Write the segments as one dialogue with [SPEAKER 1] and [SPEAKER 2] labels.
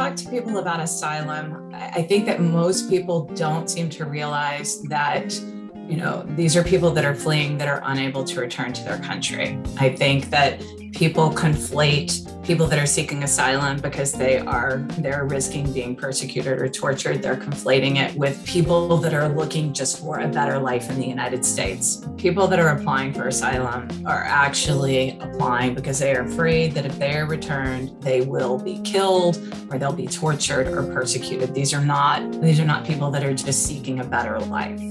[SPEAKER 1] talk to people about asylum, I think that most people don't seem to realize that you know these are people that are fleeing that are unable to return to their country. I think that people conflate people that are seeking asylum because they are they're risking being persecuted or tortured. They're conflating it with people that are looking just for a better life in the united states. People that are applying for asylum are actually applying because they are afraid that if they are returned they will be killed or they'll be tortured or persecuted. These are not these are not people that are just seeking a better life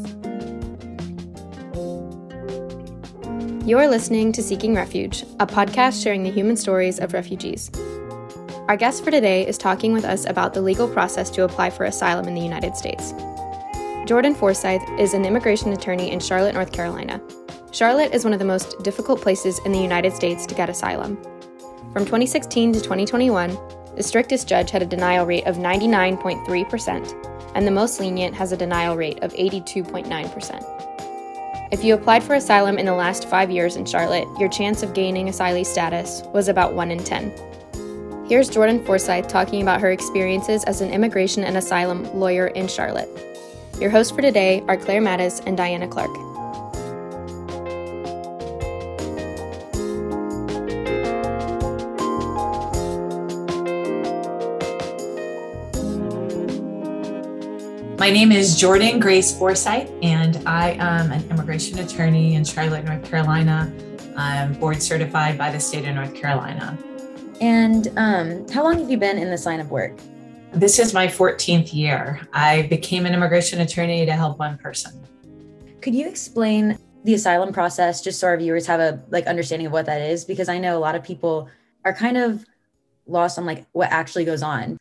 [SPEAKER 2] You're listening to Seeking Refuge, a podcast sharing the human stories of refugees. Our guest for today is talking with us about the legal process to apply for asylum in the United States. Jordan Forsyth is an immigration attorney in Charlotte, North Carolina. Charlotte is one of the most difficult places in the United States to get asylum. From 2016 to 2021, the strictest judge had a denial rate of 99.3%, and the most lenient has a denial rate of 82.9%. If you applied for asylum in the last five years in Charlotte, your chance of gaining asylee status was about 1 in 10. Here's Jordan Forsyth talking about her experiences as an immigration and asylum lawyer in Charlotte. Your hosts for today are Claire Mattis and Diana Clark.
[SPEAKER 1] My name is Jordan Grace Forsyth, and I am an immigration attorney in Charlotte, North Carolina. I'm board certified by the state of North Carolina.
[SPEAKER 3] And um, how long have you been in this line of work?
[SPEAKER 1] This is my 14th year. I became an immigration attorney to help one person.
[SPEAKER 3] Could you explain the asylum process just so our viewers have a like understanding of what that is? Because I know a lot of people are kind of lost on like what actually goes on.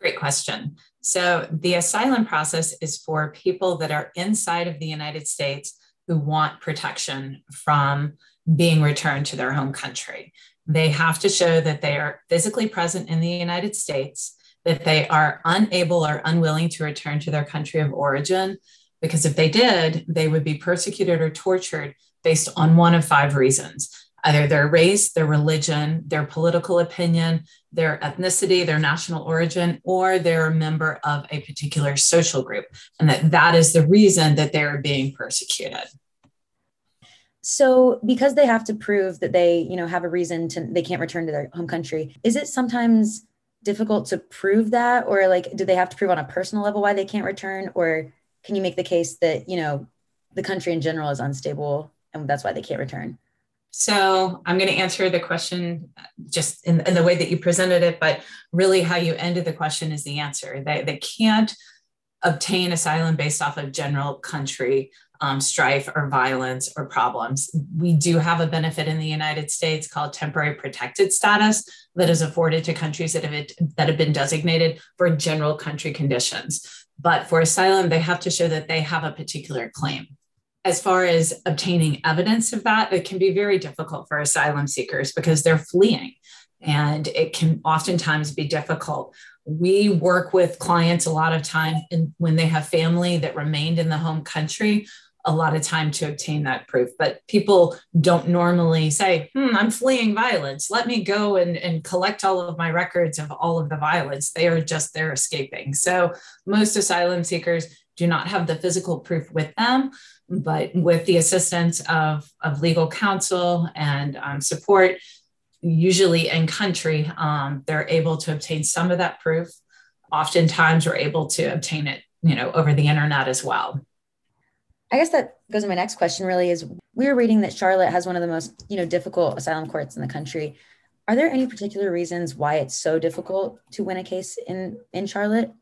[SPEAKER 1] Great question. So, the asylum process is for people that are inside of the United States who want protection from being returned to their home country. They have to show that they are physically present in the United States, that they are unable or unwilling to return to their country of origin, because if they did, they would be persecuted or tortured based on one of five reasons either their race, their religion, their political opinion, their ethnicity, their national origin, or they're a member of a particular social group, and that that is the reason that they're being persecuted.
[SPEAKER 3] So, because they have to prove that they, you know, have a reason to they can't return to their home country, is it sometimes difficult to prove that, or like, do they have to prove on a personal level why they can't return, or can you make the case that you know the country in general is unstable and that's why they can't return?
[SPEAKER 1] So I'm going to answer the question just in, in, the way that you presented it, but really how you ended the question is the answer. They, they can't obtain asylum based off of general country um, strife or violence or problems. We do have a benefit in the United States called temporary protected status that is afforded to countries that have, it, that have been designated for general country conditions. But for asylum, they have to show that they have a particular claim as far as obtaining evidence of that, it can be very difficult for asylum seekers because they're fleeing and it can oftentimes be difficult. We work with clients a lot of time and when they have family that remained in the home country, a lot of time to obtain that proof. But people don't normally say, hmm, I'm fleeing violence. Let me go and, and collect all of my records of all of the violence. They are just, they're escaping. So most asylum seekers do not have the physical proof with them but with the assistance of, of legal counsel and um, support, usually in country, um, they're able to obtain some of that proof. Oftentimes, we're able to obtain it, you know, over the internet as well.
[SPEAKER 3] I guess that goes to my next question. Really, is we were reading that Charlotte has one of the most, you know, difficult asylum courts in the country. Are there any particular reasons why it's so difficult to win a case in in Charlotte?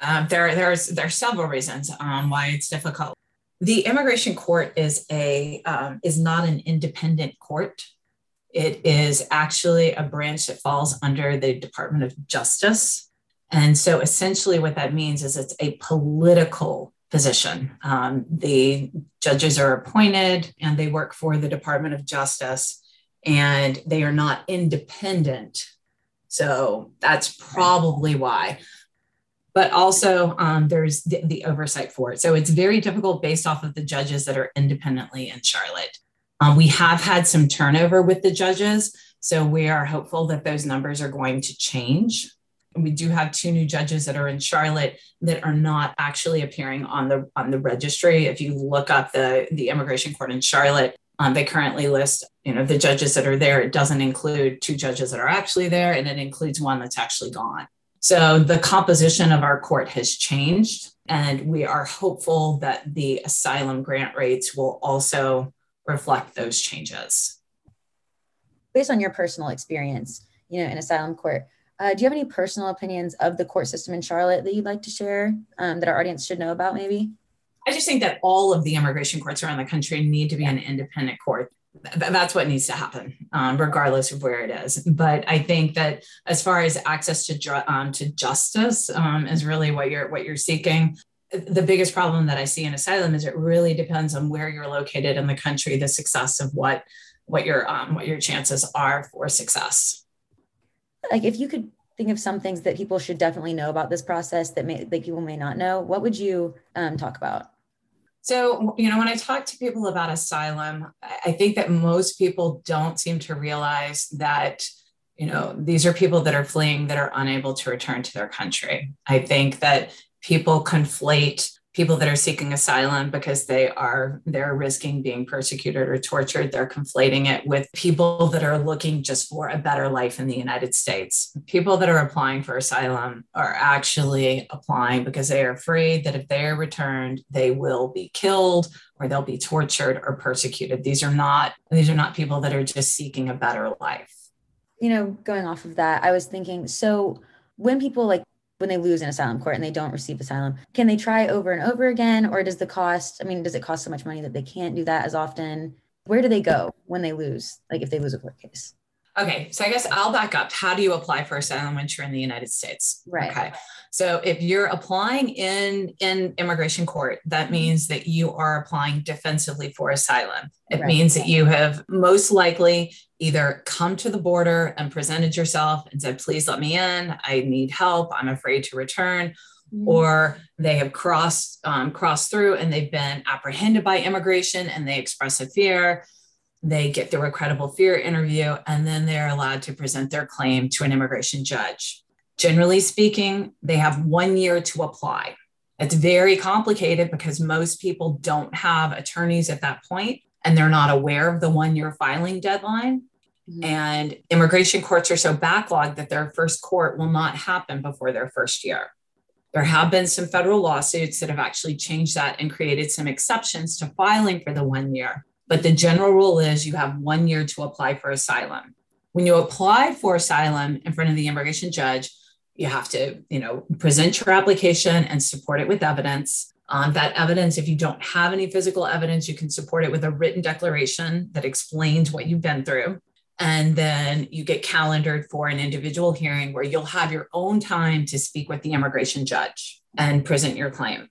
[SPEAKER 1] Um, there, there's there are several reasons um, why it's difficult the immigration court is a um, is not an independent court. It is actually a branch that falls under the department of justice. And so essentially what that means is it's a political position. Um, the judges are appointed and they work for the department of justice and they are not independent. So that's probably why but also um, there's the, the, oversight for it. So it's very difficult based off of the judges that are independently in Charlotte. Um, we have had some turnover with the judges, so we are hopeful that those numbers are going to change. We do have two new judges that are in Charlotte that are not actually appearing on the on the registry. If you look up the the immigration court in Charlotte, um, they currently list you know the judges that are there. It doesn't include two judges that are actually there, and it includes one that's actually gone. So the composition of our court has changed, and we are hopeful that the asylum grant rates will also reflect those changes.
[SPEAKER 3] Based on your personal experience, you know, in asylum court, uh, do you have any personal opinions of the court system in Charlotte that you'd like to share um, that our audience should know about, maybe?
[SPEAKER 1] I just think that all of the immigration courts around the country need to be an independent court. That's what needs to happen, um, regardless of where it is. But I think that as far as access to ju- um, to justice um, is really what you're what you're seeking. The biggest problem that I see in asylum is it really depends on where you're located in the country, the success of what what your um, what your chances are for success.
[SPEAKER 3] Like if you could think of some things that people should definitely know about this process that may that people may not know, what would you um, talk about?
[SPEAKER 1] So, you know, when I talk to people about asylum, I think that most people don't seem to realize that, you know, these are people that are fleeing that are unable to return to their country. I think that people conflate people that are seeking asylum because they are they're risking being persecuted or tortured they're conflating it with people that are looking just for a better life in the united states. People that are applying for asylum are actually applying because they are afraid that if they are returned they will be killed or they'll be tortured or persecuted. These are not these are not people that are just seeking a better life.
[SPEAKER 3] You know going off of that i was thinking so when people like when they lose an asylum court and they don't receive asylum can they try over and over again or does the cost i mean does it cost so much money that they can't do that as often where do they go when they lose like if they lose a court case
[SPEAKER 1] Okay, so I guess I'll back up. How do you apply for asylum when you're in the United States?
[SPEAKER 3] Right.
[SPEAKER 1] Okay. So if you're applying in in immigration court, that mm-hmm. means that you are applying defensively for asylum. It right. means that you have most likely either come to the border and presented yourself and said, "Please let me in. I need help. I'm afraid to return." Mm-hmm. Or they have crossed um, crossed through and they've been apprehended by immigration and they express a fear they get through a credible fear interview, and then they're allowed to present their claim to an immigration judge. Generally speaking, they have one year to apply. It's very complicated because most people don't have attorneys at that point and they're not aware of the one year filing deadline. Mm-hmm. And immigration courts are so backlogged that their first court will not happen before their first year. There have been some federal lawsuits that have actually changed that and created some exceptions to filing for the one year. But the general rule is you have one year to apply for asylum. When you apply for asylum in front of the immigration judge, you have to, you know, present your application and support it with evidence. Um, that evidence, if you don't have any physical evidence, you can support it with a written declaration that explains what you've been through. And then you get calendared for an individual hearing where you'll have your own time to speak with the immigration judge and present your claim.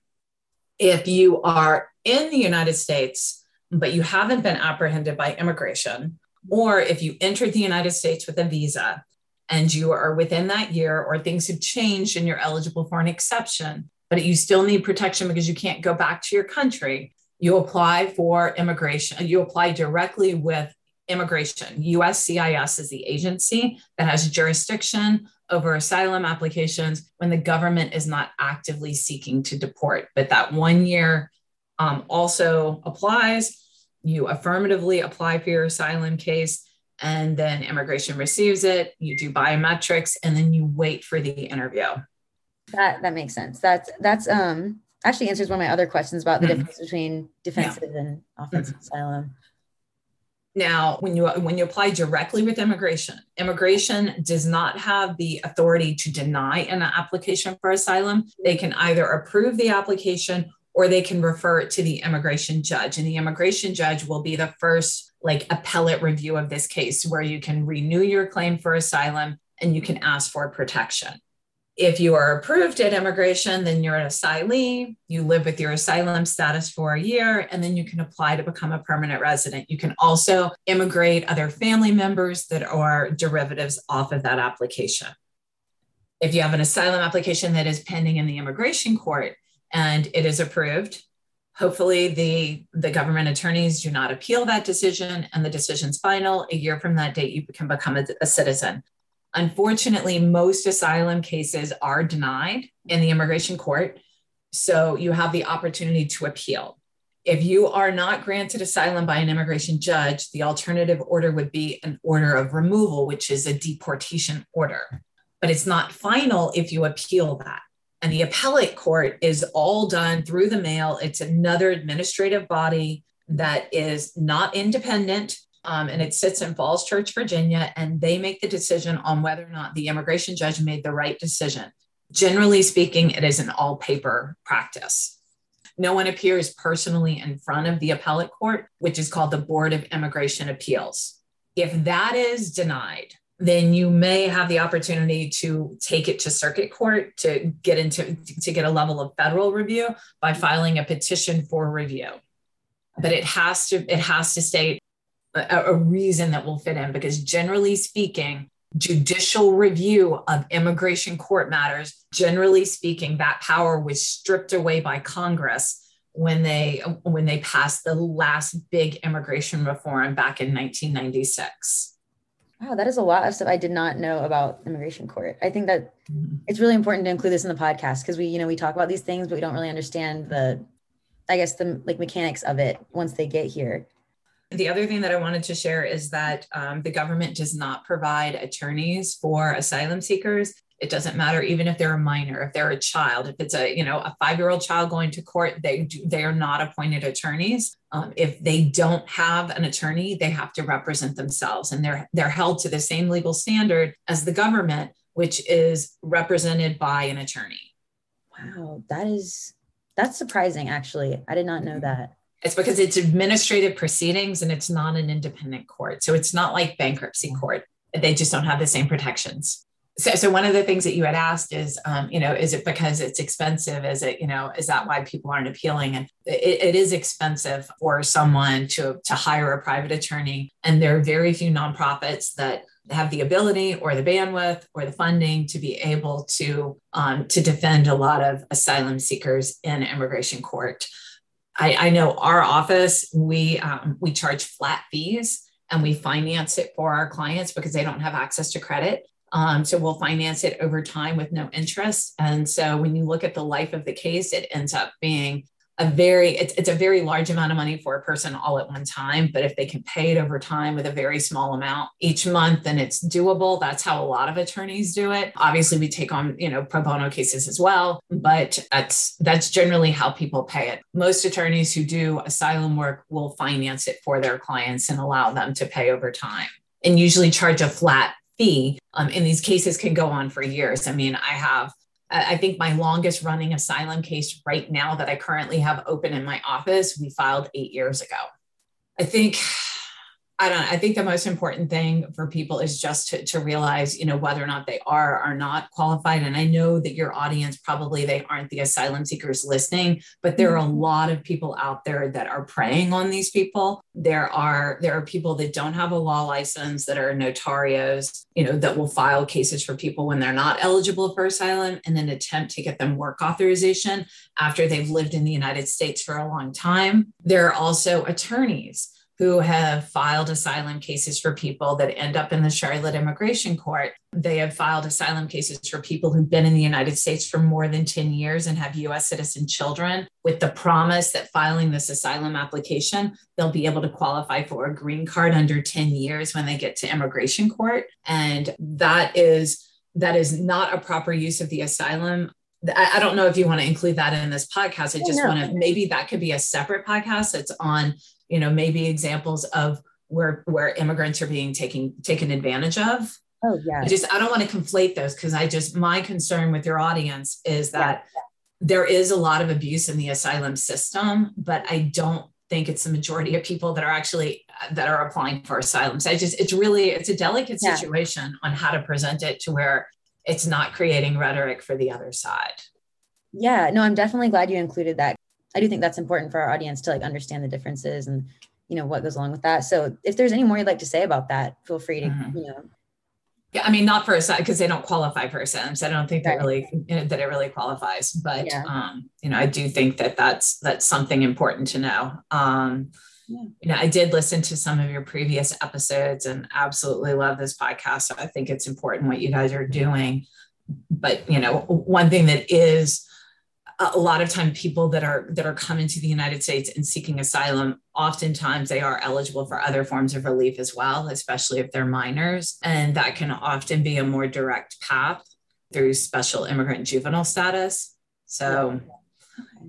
[SPEAKER 1] If you are in the United States, but you haven't been apprehended by immigration, or if you entered the United States with a visa and you are within that year, or things have changed and you're eligible for an exception, but you still need protection because you can't go back to your country, you apply for immigration, you apply directly with immigration. USCIS is the agency that has jurisdiction over asylum applications when the government is not actively seeking to deport. But that one year um, also applies you affirmatively apply for your asylum case and then immigration receives it you do biometrics and then you wait for the interview
[SPEAKER 3] that that makes sense that's that's um actually answers one of my other questions about the mm-hmm. difference between defensive yeah. and offensive mm-hmm. asylum
[SPEAKER 1] now when you when you apply directly with immigration immigration does not have the authority to deny an application for asylum they can either approve the application or they can refer it to the immigration judge. And the immigration judge will be the first like appellate review of this case where you can renew your claim for asylum and you can ask for protection. If you are approved at immigration, then you're an asylee. You live with your asylum status for a year, and then you can apply to become a permanent resident. You can also immigrate other family members that are derivatives off of that application. If you have an asylum application that is pending in the immigration court, and it is approved. Hopefully, the, the government attorneys do not appeal that decision and the decision's final. A year from that date, you can become a, a citizen. Unfortunately, most asylum cases are denied in the immigration court. So you have the opportunity to appeal. If you are not granted asylum by an immigration judge, the alternative order would be an order of removal, which is a deportation order. But it's not final if you appeal that. And the appellate court is all done through the mail. It's another administrative body that is not independent. Um, and it sits in Falls Church, Virginia, and they make the decision on whether or not the immigration judge made the right decision. Generally speaking, it is an all paper practice. No one appears personally in front of the appellate court, which is called the Board of Immigration Appeals. If that is denied, then you may have the opportunity to take it to circuit court to get into to get a level of federal review by filing a petition for review but it has to it has to state a, a reason that will fit in because generally speaking judicial review of immigration court matters generally speaking that power was stripped away by congress when they when they passed the last big immigration reform back in 1996
[SPEAKER 3] wow that is a lot of stuff i did not know about immigration court. I think that mm-hmm. it's really important to include this in the podcast because we you know we talk about these things but we don't really understand the i guess the like mechanics of it once they get here
[SPEAKER 1] the other thing that I wanted to share is that um, the government does not provide attorneys for asylum seekers. It doesn't matter even if they're a minor, if they're a child, if it's a you know a five year old child going to court, they do, they are not appointed attorneys. Um, if they don't have an attorney, they have to represent themselves, and they're they're held to the same legal standard as the government, which is represented by an attorney.
[SPEAKER 3] Wow, that is that's surprising. Actually, I did not know that.
[SPEAKER 1] It's because it's administrative proceedings and it's not an independent court. So it's not like bankruptcy court. They just don't have the same protections. So, so one of the things that you had asked is, um, you know, is it because it's expensive? Is it, you know, is that why people aren't appealing? And it, it is expensive for someone to to hire a private attorney, and there are very few nonprofits that have the ability or the bandwidth or the funding to be able to um, to defend a lot of asylum seekers in immigration court. I, I know our office, we, um, we charge flat fees and we finance it for our clients because they don't have access to credit. Um, so we'll finance it over time with no interest. And so when you look at the life of the case, it ends up being a very it's, it's a very large amount of money for a person all at one time but if they can pay it over time with a very small amount each month then it's doable. That's how a lot of attorneys do it. Obviously we take on you know pro bono cases as well but that's that's generally how people pay it. Most attorneys who do asylum work will finance it for their clients and allow them to pay over time and usually charge a flat fee. Um, and these cases can go on for years. I mean i have I think my longest running asylum case right now that I currently have open in my office, we filed eight years ago. I think I don't I think the most important thing for people is just to, to realize, you know, whether or not they are or are not qualified. And I know that your audience probably they aren't the asylum seekers listening, but there are a mm-hmm. lot of people out there that are preying on these people. There are there are people that don't have a law license that are notarios, you know, that will file cases for people when they're not eligible for asylum and then attempt to get them work authorization after they've lived in the United States for a long time. There are also attorneys who have filed asylum cases for people that end up in the Charlotte Immigration Court. They have filed asylum cases for people who've been in the United States for more than 10 years and have US citizen children, with the promise that filing this asylum application, they'll be able to qualify for a green card under 10 years when they get to immigration court. And that is that is not a proper use of the asylum I don't know if you want to include that in this podcast. I just want to maybe that could be a separate podcast that's on you know maybe examples of where where immigrants are being taken taken advantage of
[SPEAKER 3] oh yeah
[SPEAKER 1] I just i don't want to conflate those because i just my concern with your audience is that yeah. there is a lot of abuse in the asylum system but i don't think it's the majority of people that are actually that are applying for asylum so i just it's really it's a delicate situation yeah. on how to present it to where it's not creating rhetoric for the other side
[SPEAKER 3] yeah no i'm definitely glad you included that I do think that's important for our audience to like understand the differences and you know what goes along with that. So if there's any more you'd like to say about that, feel free to mm-hmm. you know.
[SPEAKER 1] Yeah, I mean, not for a side because they don't qualify for a sentence. I don't think that really you know, that it really qualifies, but yeah. um, you know, I do think that that's that's something important to know. Um, yeah. you know, I did listen to some of your previous episodes and absolutely love this podcast. So I think it's important what you guys are doing. But you know, one thing that is a lot of time people that are that are coming to the United States and seeking asylum, oftentimes they are eligible for other forms of relief as well, especially if they're minors. And that can often be a more direct path through special immigrant juvenile status. So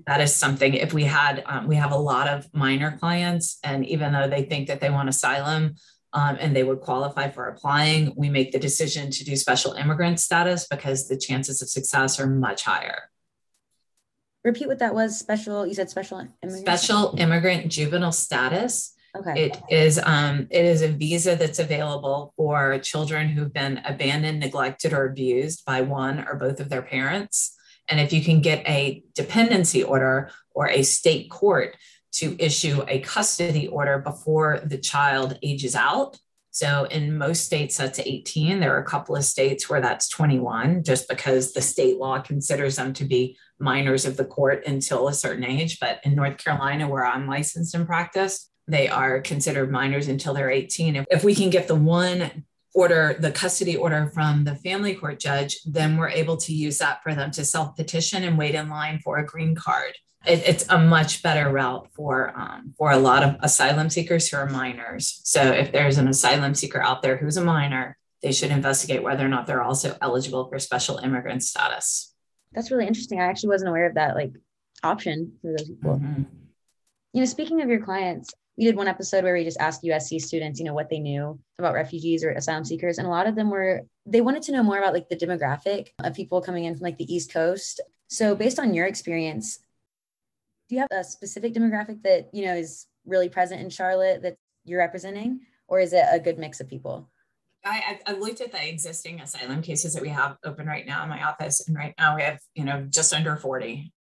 [SPEAKER 1] that is something if we had um, we have a lot of minor clients and even though they think that they want asylum um, and they would qualify for applying we make the decision to do special immigrant status because the chances of success are much higher
[SPEAKER 3] repeat what that was. Special you said special
[SPEAKER 1] immigrant? Special immigrant juvenile status.
[SPEAKER 3] Okay.
[SPEAKER 1] It is um it is a visa that's available for children who've been abandoned neglected or abused by one or both of their parents. And if you can get a dependency order or a state court to issue a custody order before the child ages out. So in most states, that's 18. There are a couple of states where that's 21, just because the state law considers them to be minors of the court until a certain age. But in North Carolina, where I'm licensed and practice, they are considered minors until they're 18. If we can get the one order the custody order from the family court judge, then we're able to use that for them to self petition and wait in line for a green card. It, it's a much better route for um, for a lot of asylum seekers who are minors. So if there's an asylum seeker out there who's a minor, they should investigate whether or not they're also eligible for special immigrant status.
[SPEAKER 3] That's really interesting. I actually wasn't aware of that like option for those people. Mm-hmm. You know, speaking of your clients, we did one episode where we just asked USC students, you know, what they knew about refugees or asylum seekers. And a lot of them were, they wanted to know more about like the demographic of people coming in from like the East Coast. So based on your experience, do you have a specific demographic that, you know, is really present in Charlotte that you're representing? Or is it a good mix of people?
[SPEAKER 1] I, I looked at the existing asylum cases that we have open right now in my office, and right now we have, you know, just under 40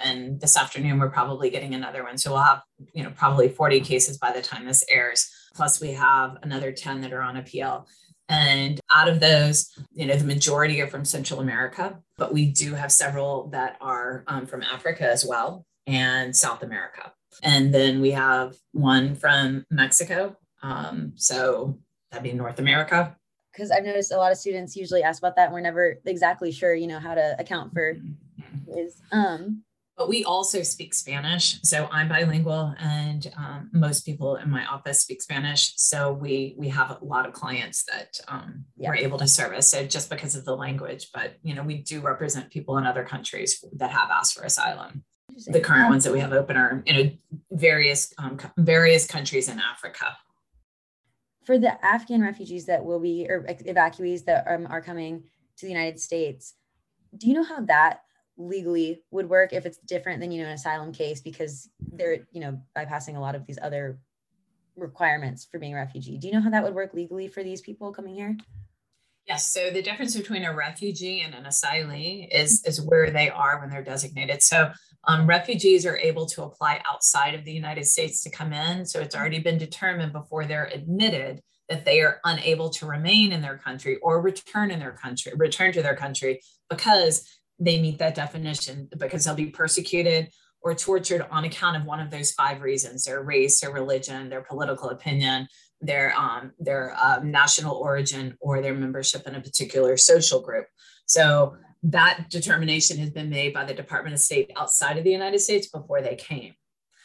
[SPEAKER 1] and this afternoon we're probably getting another one so we'll have you know probably 40 cases by the time this airs plus we have another 10 that are on appeal and out of those you know the majority are from central america but we do have several that are um, from africa as well and south america and then we have one from mexico um, so that'd be north america
[SPEAKER 3] because i've noticed a lot of students usually ask about that and we're never exactly sure you know how to account for is um
[SPEAKER 1] but we also speak Spanish. So I'm bilingual, and um, most people in my office speak Spanish. So we we have a lot of clients that um, yeah. we're able to service. So just because of the language, but you know we do represent people in other countries that have asked for asylum. The current ones that we have open are in various um, various countries in Africa.
[SPEAKER 3] For the Afghan refugees that will be or evacuees that um, are coming to the United States, do you know how that legally would work if it's different than you know an asylum case because they're you know bypassing a lot of these other requirements for being a refugee do you know how that would work legally for these people coming here
[SPEAKER 1] yes. So the difference between a refugee and an asylee is is where they are when they're designated. So um, refugees are able to apply outside of the united states to come in. So it's already been determined before they're admitted that they are unable to remain in their country or return in their country return to their country because they meet that definition because they'll be persecuted or tortured on account of one of those five reasons their race their religion their political opinion their um, their uh, national origin or their membership in a particular social group so that determination has been made by the department of state outside of the united states before they came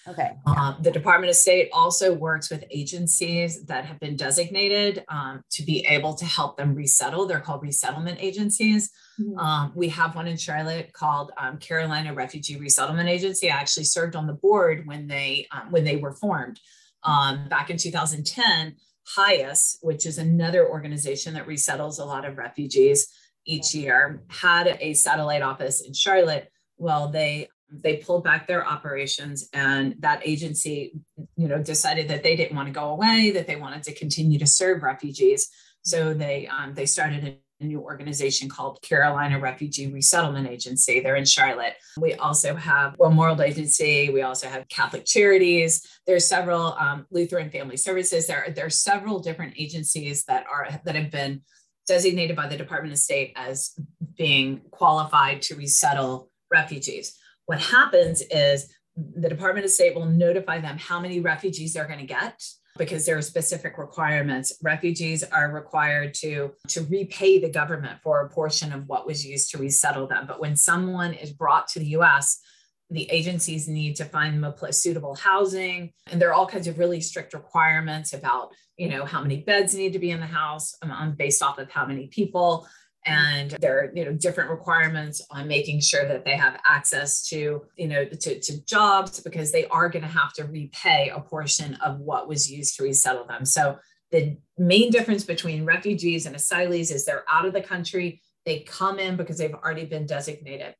[SPEAKER 3] Okay.
[SPEAKER 1] Um, the Department of State also works with agencies that have been designated um, to be able to help them resettle. They're called resettlement agencies. Mm-hmm. Um, we have one in Charlotte called um, Carolina Refugee Resettlement Agency. I actually served on the board when they um, when they were formed um, back in 2010. HIAS, which is another organization that resettles a lot of refugees each year, had a satellite office in Charlotte. Well, they they pulled back their operations and that agency you know decided that they didn't want to go away that they wanted to continue to serve refugees so they um, they started a new organization called carolina refugee resettlement agency. They're in charlotte. We also have memorial agency. We also have catholic charities. There's several um, lutheran family services. There, there are several different agencies that are that have been designated by the department of state as being qualified to resettle refugees. What happens is the Department of State will notify them how many refugees they're going to get because there are specific requirements. Refugees are required to, to repay the government for a portion of what was used to resettle them. But when someone is brought to the US, the agencies need to find them a suitable housing and there are all kinds of really strict requirements about you know how many beds need to be in the house um, based off of how many people and there are you know different requirements on making sure that they have access to you know to, to jobs because they are going to have to repay a portion of what was used to resettle them. So the main difference between refugees and asylees is they're out of the country. They come in because they've already been designated.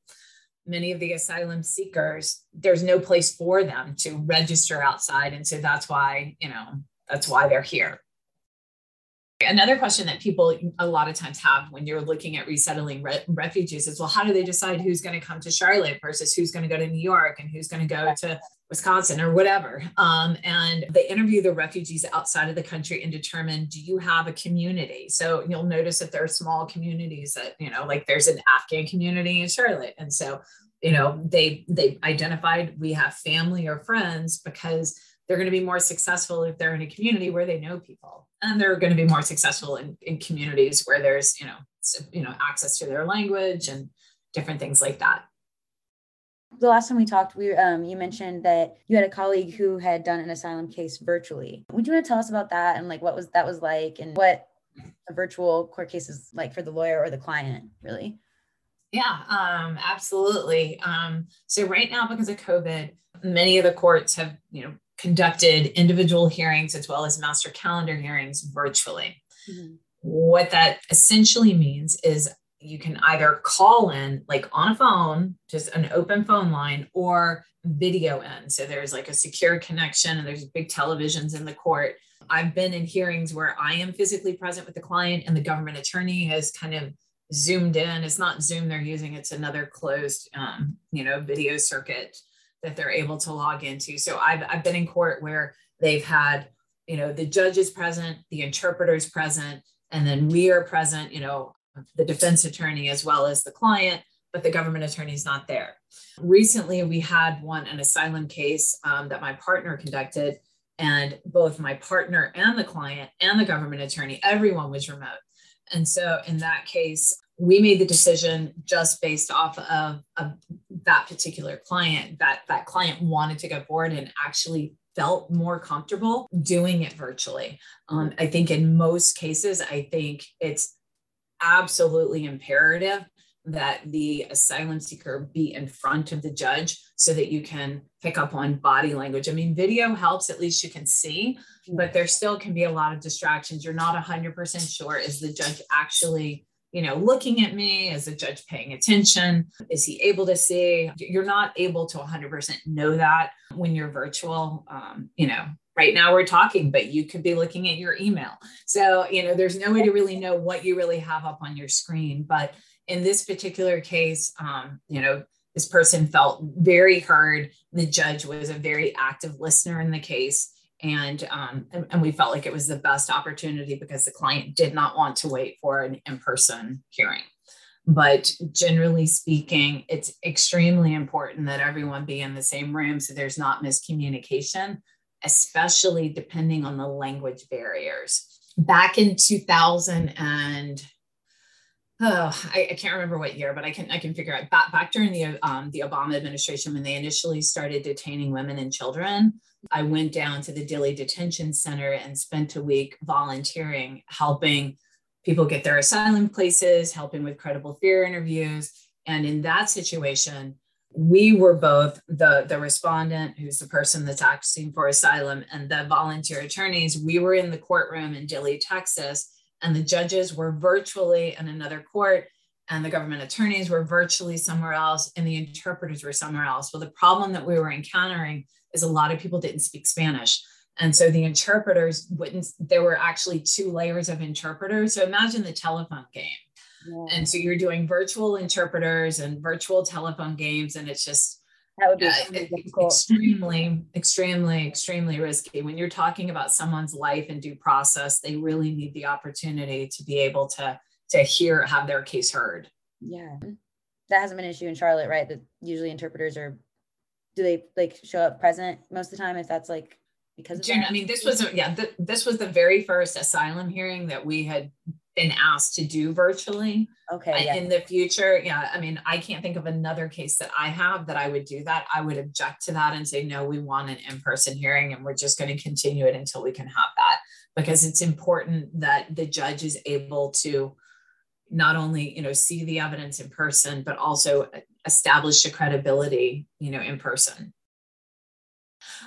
[SPEAKER 1] Many of the asylum seekers there's no place for them to register outside. And so that's why you know that's why they're here Another question that people a lot of times have when you're looking at resettling re- refugees is, well, how do they decide who's going to come to Charlotte versus who's going to go to New York and who's going to go to Wisconsin or whatever? Um, and they interview the refugees outside of the country and determine, do you have a community? So you'll notice that there are small communities that, you know, like there's an Afghan community in Charlotte. And so, you know, they they identified we have family or friends because they're going to be more successful if they're in a community where they know people. And they're going to be more successful in, in communities where there's you know you know access to their language and different things like that.
[SPEAKER 3] The last time we talked we um, you mentioned that you had a colleague who had done an asylum case virtually. Would you want to tell us about that and like what was that was like and what a virtual court case is like for the lawyer or the client really?
[SPEAKER 1] Yeah um, absolutely. Um, so right now because of covid many of the courts have you know conducted individual hearings as well as master calendar hearings virtually. Mm-hmm. What that essentially means is you can either call in like on a phone, just an open phone line, or video in. So there's like a secure connection and there's big televisions in the court. I've been in hearings where I am physically present with the client and the government attorney has kind of zoomed in. It's not Zoom they're using, it's another closed, um, you know, video circuit that they're able to log into. So I've, I've been in court where they've had, you know, the judge is present, the interpreter is present, and then we are present, you know, the defense attorney as well as the client, but the government attorney is not there. Recently, we had one, an asylum case um, that my partner conducted, and both my partner and the client and the government attorney, everyone was remote. And so in that case, we made the decision just based off of, of that particular client that that client wanted to go forward and actually felt more comfortable doing it virtually. Um, I think in most cases, I think it's absolutely imperative that the asylum seeker be in front of the judge so that you can pick up on body language. I mean, video helps, at least you can see, but there still can be a lot of distractions. You're not 100% sure is the judge actually you know, looking at me? Is the judge paying attention? Is he able to see? You're not able to 100% know that when you're virtual. Um, you know, right now we're talking, but you could be looking at your email. So, you know, there's no way to really know what you really have up on your screen. But in this particular case, um, you know, this person felt very heard. The judge was a very active listener in the case and, um, and, and we felt like it was the best opportunity because the client did not want to wait for an in-person hearing. But generally speaking it's extremely important that everyone be in the same room so there's not miscommunication especially depending on the language barriers. Back in 2000 and oh, I, I, can't remember what year, but I can I can figure out back back during the um, the Obama administration when they initially started detaining women and children. I went down to the Dilley Detention Center and spent a week volunteering, helping people get their asylum places, helping with credible fear interviews. And in that situation, we were both the, the respondent, who's the person that's asking for asylum, and the volunteer attorneys. We were in the courtroom in Dilley Texas, and the judges were virtually in another court and the government attorneys were virtually somewhere else and the interpreters were somewhere else. Well the problem that we were encountering is a lot of people didn't speak spanish. And so the interpreters wouldn't there were actually two layers of interpreters. So imagine the telephone game. Yeah. and so you're doing virtual interpreters and virtual telephone games and it's just
[SPEAKER 3] that would be uh,
[SPEAKER 1] extremely, extremely, extremely risky. When you're talking about someone's life and due process, they really need the opportunity to be able to to hear, have their case heard.
[SPEAKER 3] Yeah, that hasn't been an issue in Charlotte, right? That usually interpreters are do they like show up present most of the time if that's like because of
[SPEAKER 1] June. I mean, this was, a- yeah, th- this was the very first asylum hearing that we had been asked to do virtually.
[SPEAKER 3] okay yeah.
[SPEAKER 1] In the future, yeah, I mean, I can't think of another case that I have that I would do that. I would object to that and say, no, we want an in-person hearing and we're just going to continue it until we can have that. Because it's important that the judge is able to not only, you know, see the evidence in person, but also establish the credibility, you know, in person.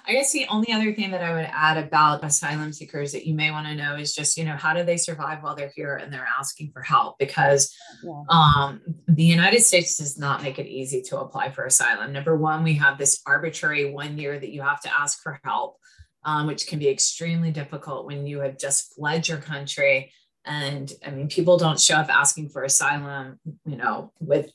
[SPEAKER 1] I guess the only other thing that I would add about asylum seekers that you may want to know is just, you know, how do they survive while they're here and they're asking for help? Because
[SPEAKER 3] yeah.
[SPEAKER 1] um, the United States does not make it easy to apply for asylum. Number one, we have this arbitrary one year that you have to ask for help, um, which can be extremely difficult when you have just fled your country. And I mean, people don't show up asking for asylum, you know, with,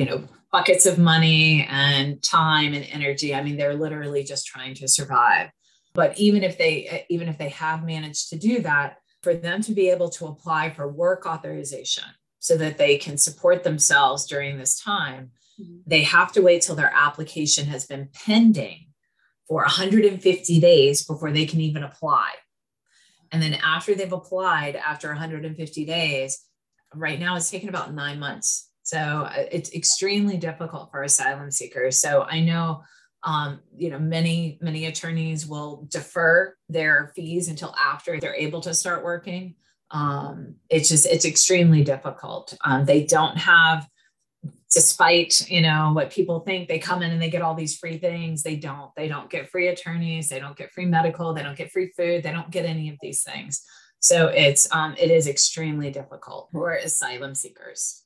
[SPEAKER 1] you know, buckets of money and time and energy. I mean, they're literally just trying to survive. But even if they, even if they have managed to do that, for them to be able to apply for work authorization so that they can support themselves during this time,
[SPEAKER 3] Mhm.
[SPEAKER 1] they have to wait till their application has been pending for 150 days before they can even apply. And then after they've applied, after 150 days, right now it's taken about nine months. So uh, it's extremely difficult for asylum seekers. So I know, um, you know, many many attorneys will defer their fees until after they're able to start working. Um, it's just it's extremely difficult. Um, they don't have, despite you know what people think, they come in and they get all these free things. They don't. They don't get free attorneys. They don't get free medical. They don't get free food. They don't get any of these things. So it's um, it is extremely difficult for asylum seekers.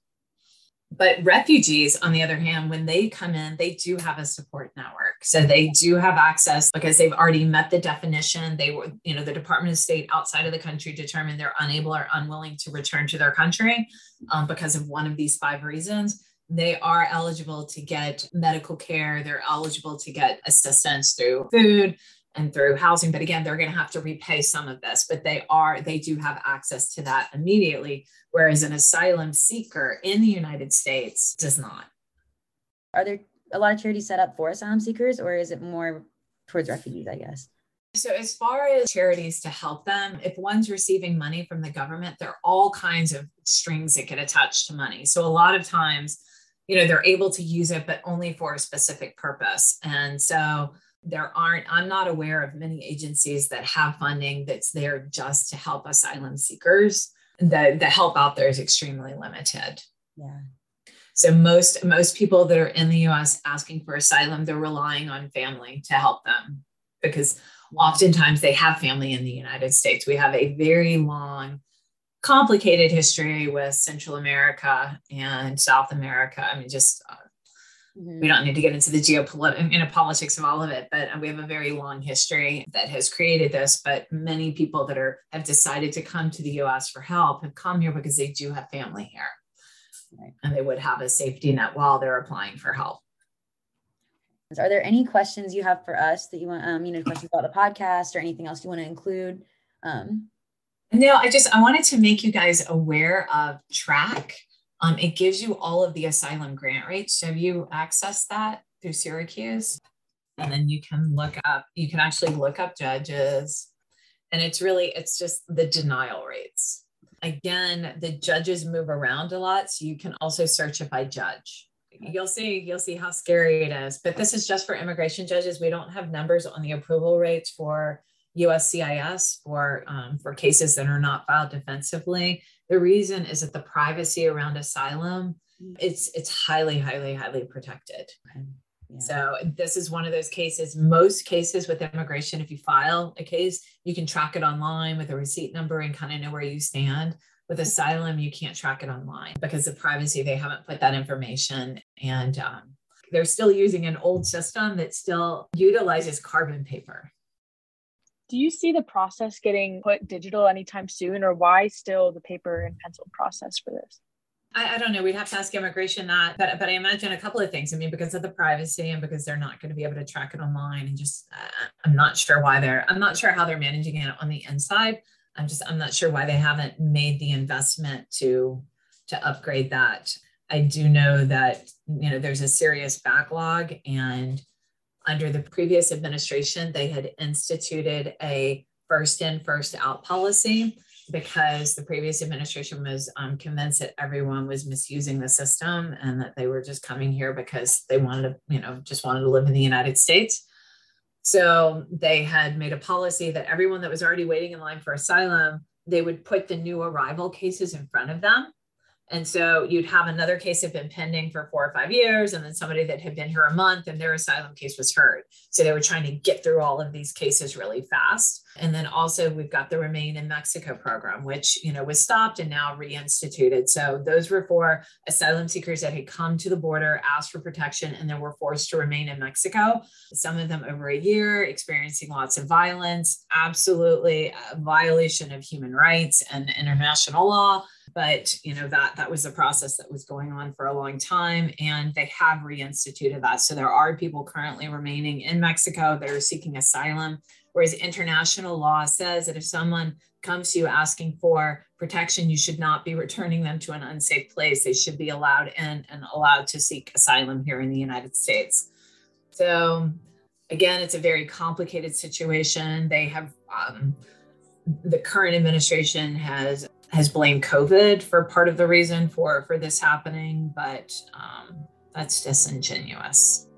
[SPEAKER 1] But refugees, on the other hand, when they come in, they do have a support network. So they do have access because they've already met the definition. They were, you know, the Department of State outside of the country determined they're unable or unwilling to return to their country um, because of one of these five reasons. They are eligible to get medical care. They're eligible to get assistance through food and through housing. But again, they're going to have to repay some of this, but they are, they do have access to that immediately. Whereas an asylum seeker in the United States does not.
[SPEAKER 3] Are there a lot of charities set up for asylum seekers, or is it more towards refugees? I guess.
[SPEAKER 1] So, as far as charities to help them, if one's receiving money from the government, there are all kinds of strings that get attached to money. So, a lot of times, you know, they're able to use it, but only for a specific purpose. And so, there aren't, I'm not aware of many agencies that have funding that's there just to help asylum seekers. The, the help out there is extremely limited.
[SPEAKER 3] Yeah.
[SPEAKER 1] So most most people that are in the US asking for asylum, they're relying on family to help them because oftentimes they have family in the United States. We have a very long, complicated history with Central America and South America. I mean, just uh, uh,
[SPEAKER 3] Mhm.
[SPEAKER 1] we don't need to get into the geopolitical you know, politics of all of it, but we have a very long history that has created this. But many people that are have decided to come to the US for help have come here because they do have family here.
[SPEAKER 3] Right.
[SPEAKER 1] And they would have a safety net while they're applying for help.
[SPEAKER 3] Are there any questions you have for us that you want, um, you know, questions about the podcast or anything else you want to include? Um,
[SPEAKER 1] No, I just I wanted to make you guys aware of TRAC. Um, it gives you all of the asylum grant rates. So have you accessed that through Syracuse? And then you can look up, you can actually look up judges. And it's really, it's just the denial rates. Again, the judges move around a lot. So you can also search it by judge. You'll see, you'll see how scary it is. But this is just for immigration judges. We don't have numbers on the approval rates for USCIS for um, for cases that are not filed defensively. The reason is that the privacy around asylum it's it's highly highly highly protected.
[SPEAKER 3] okay. Yeah.
[SPEAKER 1] So this is one of those cases. Most cases with immigration, if you file a case, you can track it online with a receipt number and kind of know where you stand. With asylum, you can't track it online because of privacy. They haven't put that information, and um, they're still using an old system that still utilizes carbon paper.
[SPEAKER 4] Do you see the process getting put digital anytime soon, or why still the paper and pencil process for this?
[SPEAKER 1] I, I, don't know. We'd have to ask immigration that, but but I imagine a couple of things. I mean, because of the privacy and because they're not going to be able to track it online, and just uh, I'm not sure why they're. I'm not sure how they're managing it on the inside. I'm just I'm not sure why they haven't made the investment to to upgrade that. I do know that you know there's a serious backlog and under the previous administration, they had instituted a first in, first out policy because the previous administration was um, convinced that everyone was misusing the system and that they were just coming here because they wanted to, you know, just wanted to live in the United States. So they had made a policy that everyone that was already waiting in line for asylum, they would put the new arrival cases in front of them and so you'd have another case have been pending for four or five years, and then somebody that had been here a month and their asylum case was heard. So they were trying to get through all of these cases really fast. And then also we've got the Remain in Mexico program, which you know was stopped and now reinstituted. So those were for asylum seekers that had come to the border, asked for protection, and then were forced to remain in Mexico. Some of them over a year, experiencing lots of violence, absolutely a violation of human rights and international law but you know that that was a process that was going on for a long time and they have reinstituted that so there are people currently remaining in mexico that are seeking asylum whereas international law says that if someone comes to you asking for protection you should not be returning them to an unsafe place. They should be allowed in and allowed to seek asylum here in the united states. So again it's a very complicated situation. They have um, the current administration has has blamed COVID for part of the reason for for this happening, but um, that's disingenuous.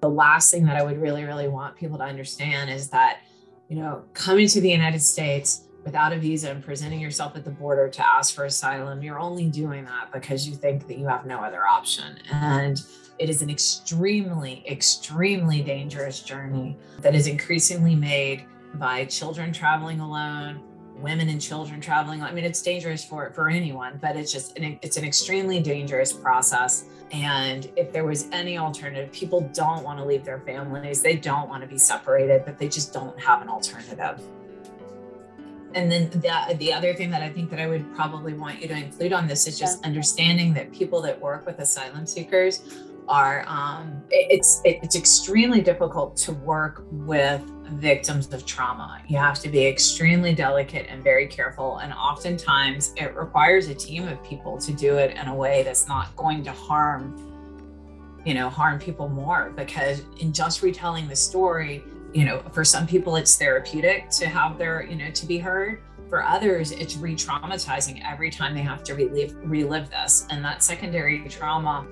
[SPEAKER 1] The last thing that I would really, really want people to understand is that, you know, coming to the United States without a visa and presenting yourself at the border to ask for asylum, you're only doing that because you think that you have no other option. And it is an extremely, extremely dangerous journey that is increasingly made by children traveling alone, women and children traveling. I mean, it's dangerous for for anyone, but it's just an, it's an extremely dangerous process. And if there was any alternative, people don't want to leave their families. They don't want to be separated, but they just don't have an alternative. And then the, the other thing that I think that I would probably want you to include on this is just understanding that people that work with asylum seekers are um, it's it's extremely difficult to work with victims of trauma. You have to be extremely delicate and very careful. And oftentimes it requires a team of people to do it in a way that's not going to harm, you know, harm people more. Because in just retelling the story, you know, for some people it's therapeutic to have their, you know, to be heard. For others, it's re traumatizing every time they have to relive, relive this. And that secondary trauma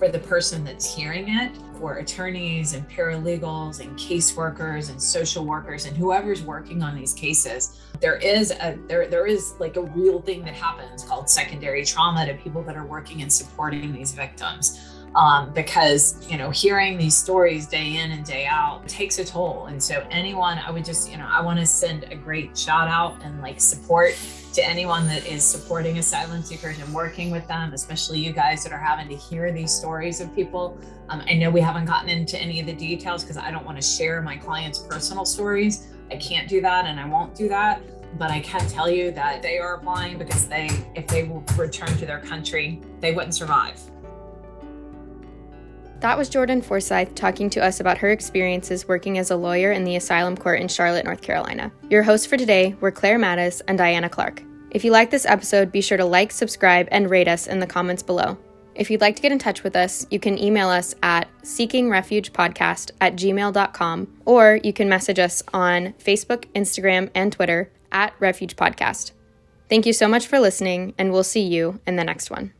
[SPEAKER 1] for the person that's hearing it, for attorneys and paralegals and caseworkers and social workers and whoever's working on these cases. There is a there there is like a real thing that happens called secondary trauma to people that are working and supporting these victims. Um, because you know hearing these stories day in and day out takes a toll and so anyone i would just you know i want to send a great shout out and like support to anyone that is supporting asylum seekers and working with them, especially you guys that are having to hear these stories of people. Um, I know we haven't gotten into any of the details because I don't want to share my clients' personal stories. I can't do that and I won't do that. But I can tell you that they are applying because they, if they return to their country, they wouldn't survive.
[SPEAKER 2] That was Jordan Forsyth talking to us about her experiences working as a lawyer in the asylum court in Charlotte, North Carolina. Your hosts for today were Claire Mattis and Diana Clark. If you like this episode, be sure to like, subscribe, and rate us in the comments below. If you'd like to get in touch with us, you can email us at seekingrefugepodcast at gmail.com or you can message us on Facebook, Instagram, and Twitter at Refuge Podcast. Thank you so much for listening, and we'll see you in the next one.